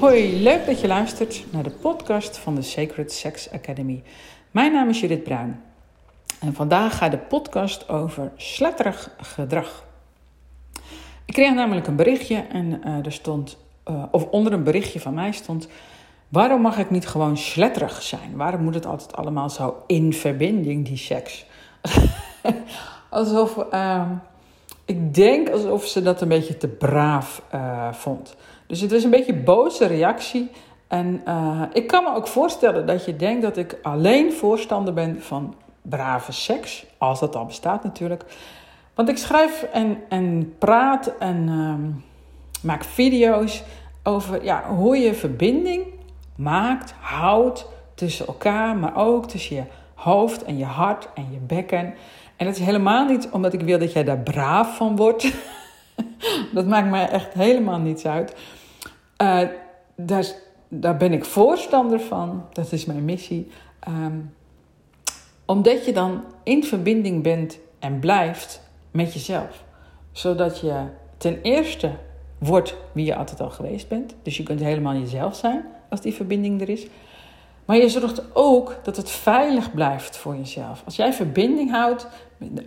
Hoi, leuk dat je luistert naar de podcast van de Sacred Sex Academy. Mijn naam is Judith Bruin en vandaag gaat de podcast over sletterig gedrag. Ik kreeg namelijk een berichtje en uh, er stond, uh, of onder een berichtje van mij stond: Waarom mag ik niet gewoon sletterig zijn? Waarom moet het altijd allemaal zo in verbinding, die seks? alsof, uh, ik denk alsof ze dat een beetje te braaf uh, vond. Dus het was een beetje een boze reactie. En uh, ik kan me ook voorstellen dat je denkt dat ik alleen voorstander ben van brave seks. Als dat al bestaat natuurlijk. Want ik schrijf en, en praat en uh, maak video's over ja, hoe je verbinding maakt, houdt tussen elkaar, maar ook tussen je hoofd en je hart en je bekken. En dat is helemaal niet omdat ik wil dat jij daar braaf van wordt. dat maakt mij echt helemaal niets uit. Uh, daar, daar, ben ik voorstander van. Dat is mijn missie. Um, omdat je dan in verbinding bent en blijft met jezelf. Zodat je ten eerste wordt wie je altijd al geweest bent. Dus je kunt helemaal jezelf zijn als die verbinding er is. Maar je zorgt ook dat het veilig blijft voor jezelf. Als jij verbinding houdt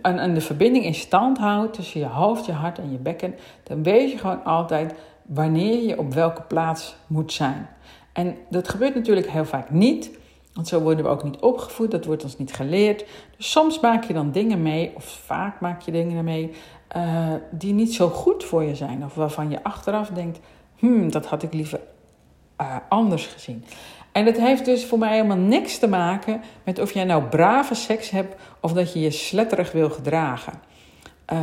en de verbinding in stand houdt tussen je hoofd, je hart en je bekken, dan weet je gewoon altijd wanneer je op welke plaats moet zijn. En dat gebeurt natuurlijk heel vaak niet, want zo worden we ook niet opgevoed, dat wordt ons niet geleerd. Dus soms maak je dan dingen mee, of vaak maak je dingen mee, uh, die niet zo goed voor je zijn. Of waarvan je achteraf denkt, hmm, dat had ik liever uh, anders gezien. En dat heeft dus voor mij helemaal niks te maken met of jij nou brave seks hebt of dat je je sletterig wil gedragen. Uh,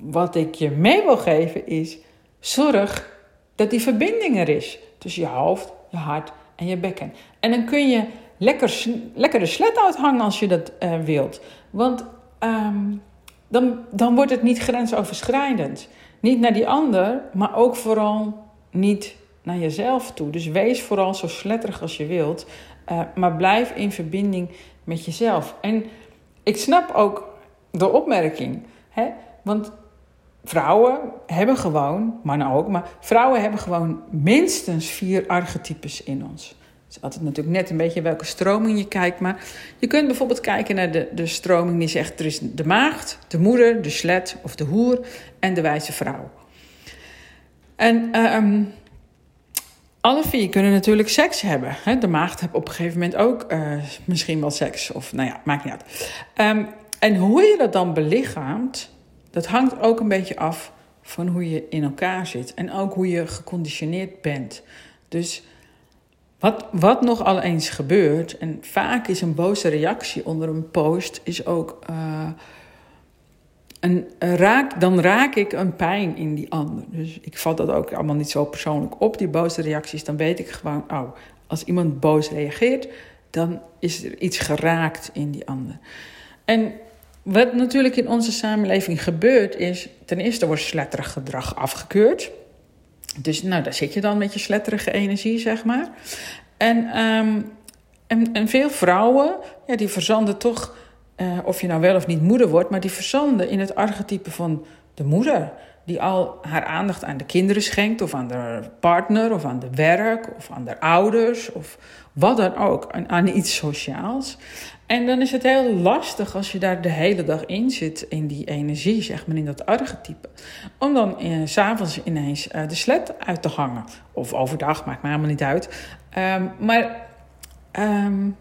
wat ik je mee wil geven is, zorg dat die verbinding er is tussen je hoofd, je hart en je bekken. En dan kun je lekker, lekker de slet uithangen als je dat uh, wilt. Want um, dan, dan wordt het niet grensoverschrijdend. Niet naar die ander, maar ook vooral niet naar jezelf toe. Dus wees vooral zo sletterig als je wilt, uh, maar blijf in verbinding met jezelf. En ik snap ook de opmerking, hè? want vrouwen hebben gewoon, mannen ook, maar vrouwen hebben gewoon minstens vier archetypes in ons. Het is altijd natuurlijk net een beetje welke stroming je kijkt. Maar je kunt bijvoorbeeld kijken naar de, de stroming die zegt: er is de maagd, de moeder, de slet of de hoer en de wijze vrouw. En um, alle vier kunnen natuurlijk seks hebben. De maagd heeft op een gegeven moment ook uh, misschien wel seks. Of nou ja, maakt niet uit. Um, en hoe je dat dan belichaamt, dat hangt ook een beetje af van hoe je in elkaar zit. En ook hoe je geconditioneerd bent. Dus wat, wat nog eens gebeurt, en vaak is een boze reactie onder een post, is ook. Uh, een, raak, dan raak ik een pijn in die ander. Dus ik vat dat ook allemaal niet zo persoonlijk op, die boze reacties. Dan weet ik gewoon, oh, als iemand boos reageert, dan is er iets geraakt in die ander. En wat natuurlijk in onze samenleving gebeurt, is ten eerste wordt sletterig gedrag afgekeurd. Dus nou, daar zit je dan met je sletterige energie, zeg maar. En, um, en, en veel vrouwen, ja, die verzanden toch uh, of je nou wel of niet moeder wordt, maar die verzanden in het archetype van de moeder. Die al haar aandacht aan de kinderen schenkt, of aan de partner, of aan de werk, of aan de ouders, of wat dan ook, aan, aan iets sociaals. En dan is het heel lastig als je daar de hele dag in zit, in die energie, zeg maar, in dat archetype. Om dan eh, s'avonds ineens uh, de slet uit te hangen. Of overdag, maakt me helemaal niet uit. Um, maar um,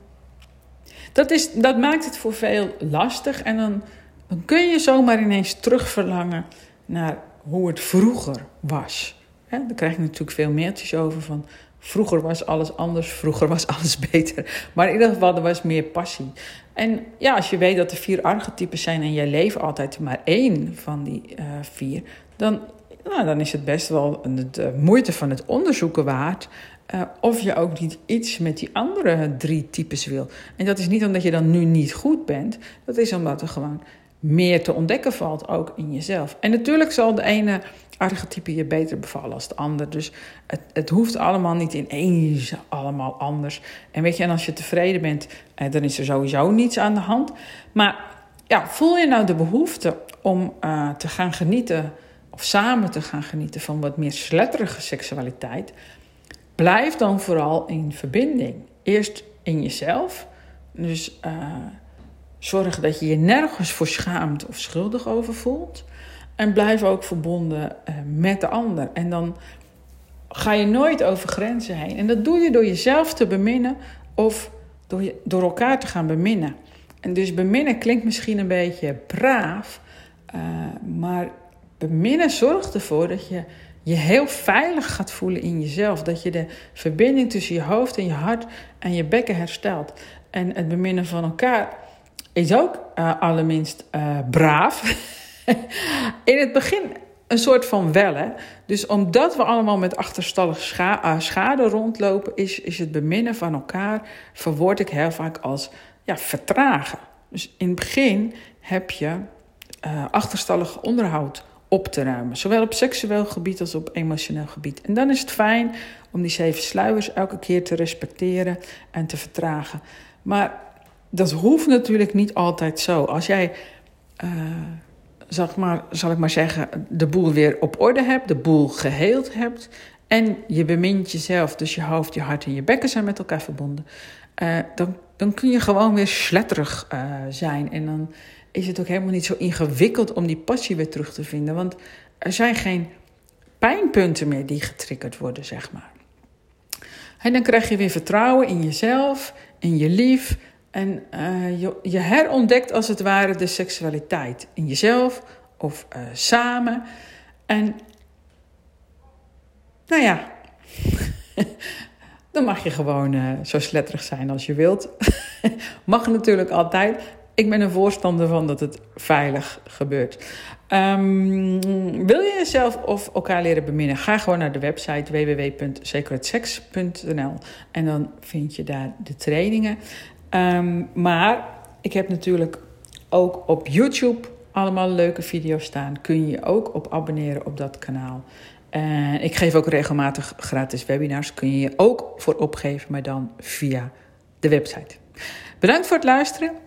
dat, is, dat maakt het voor veel lastig. En dan, dan kun je zomaar ineens terugverlangen naar hoe het vroeger was. He, daar krijg je natuurlijk veel mailtjes over van... Vroeger was alles anders, vroeger was alles beter. Maar in ieder geval, er was meer passie. En ja, als je weet dat er vier archetypes zijn en jij leeft altijd maar één van die uh, vier, dan, nou, dan is het best wel de moeite van het onderzoeken waard uh, of je ook niet iets met die andere drie types wil. En dat is niet omdat je dan nu niet goed bent. Dat is omdat er gewoon meer te ontdekken valt, ook in jezelf. En natuurlijk zal de ene archetype je beter bevallen als de ander. Dus het, het hoeft allemaal niet ineens allemaal anders. En weet je, en als je tevreden bent, eh, dan is er sowieso niets aan de hand. Maar ja, voel je nou de behoefte om te gaan genieten of samen te gaan genieten van wat meer sletterige seksualiteit? Blijf dan vooral in verbinding. Eerst in jezelf. Dus uh, zorg dat je je nergens voor schaamt of schuldig over voelt. En blijf ook verbonden uh, met de ander. En dan ga je nooit over grenzen heen. En dat doe je door jezelf te beminnen of door, je, door elkaar te gaan beminnen. En dus beminnen klinkt misschien een beetje braaf, uh, maar beminnen zorgt ervoor dat je je heel veilig gaat voelen in jezelf. Dat je de verbinding tussen je hoofd en je hart en je bekken herstelt. En het beminnen van elkaar is ook uh, allerminst uh, braaf. in het begin een soort van wellen. Dus omdat we allemaal met achterstallig scha schade rondlopen, is, is het beminnen van elkaar, verwoord ik heel vaak als ja, vertragen. Dus in het begin heb je achterstallig onderhoud op te ruimen. Zowel op seksueel gebied als op emotioneel gebied. En dan is het fijn om die zeven sluiers elke keer te respecteren en te vertragen. Maar dat hoeft natuurlijk niet altijd zo. Als jij, uh, zal, ik maar, zal ik maar zeggen, de boel weer op orde hebt, de boel geheeld hebt. En je bemint jezelf, dus je hoofd, je hart en je bekken zijn met elkaar verbonden. Uh, dan, dan kun je gewoon weer sletterig uh, zijn. En dan is het ook helemaal niet zo ingewikkeld om die passie weer terug te vinden. Want er zijn geen pijnpunten meer die getriggerd worden, zeg maar. En dan krijg je weer vertrouwen in jezelf, in je lief. En uh, je, herontdekt als het ware de seksualiteit in jezelf of uh, samen. En nou ja, dan mag je gewoon uh, zo sletterig zijn als je wilt. mag natuurlijk altijd ik ben een voorstander van dat het veilig gebeurt. Um, wil je jezelf of elkaar leren beminnen? Ga gewoon naar de website www.sacredsex.nl en dan vind je daar de trainingen. Um, maar ik heb natuurlijk ook op YouTube allemaal leuke video's staan. Kun je je ook op abonneren op dat kanaal. En ik geef ook regelmatig gratis webinars. Kun je je ook voor opgeven, maar dan via de website. Bedankt voor het luisteren.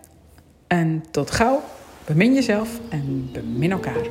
En tot gauw, bemin jezelf en bemin elkaar.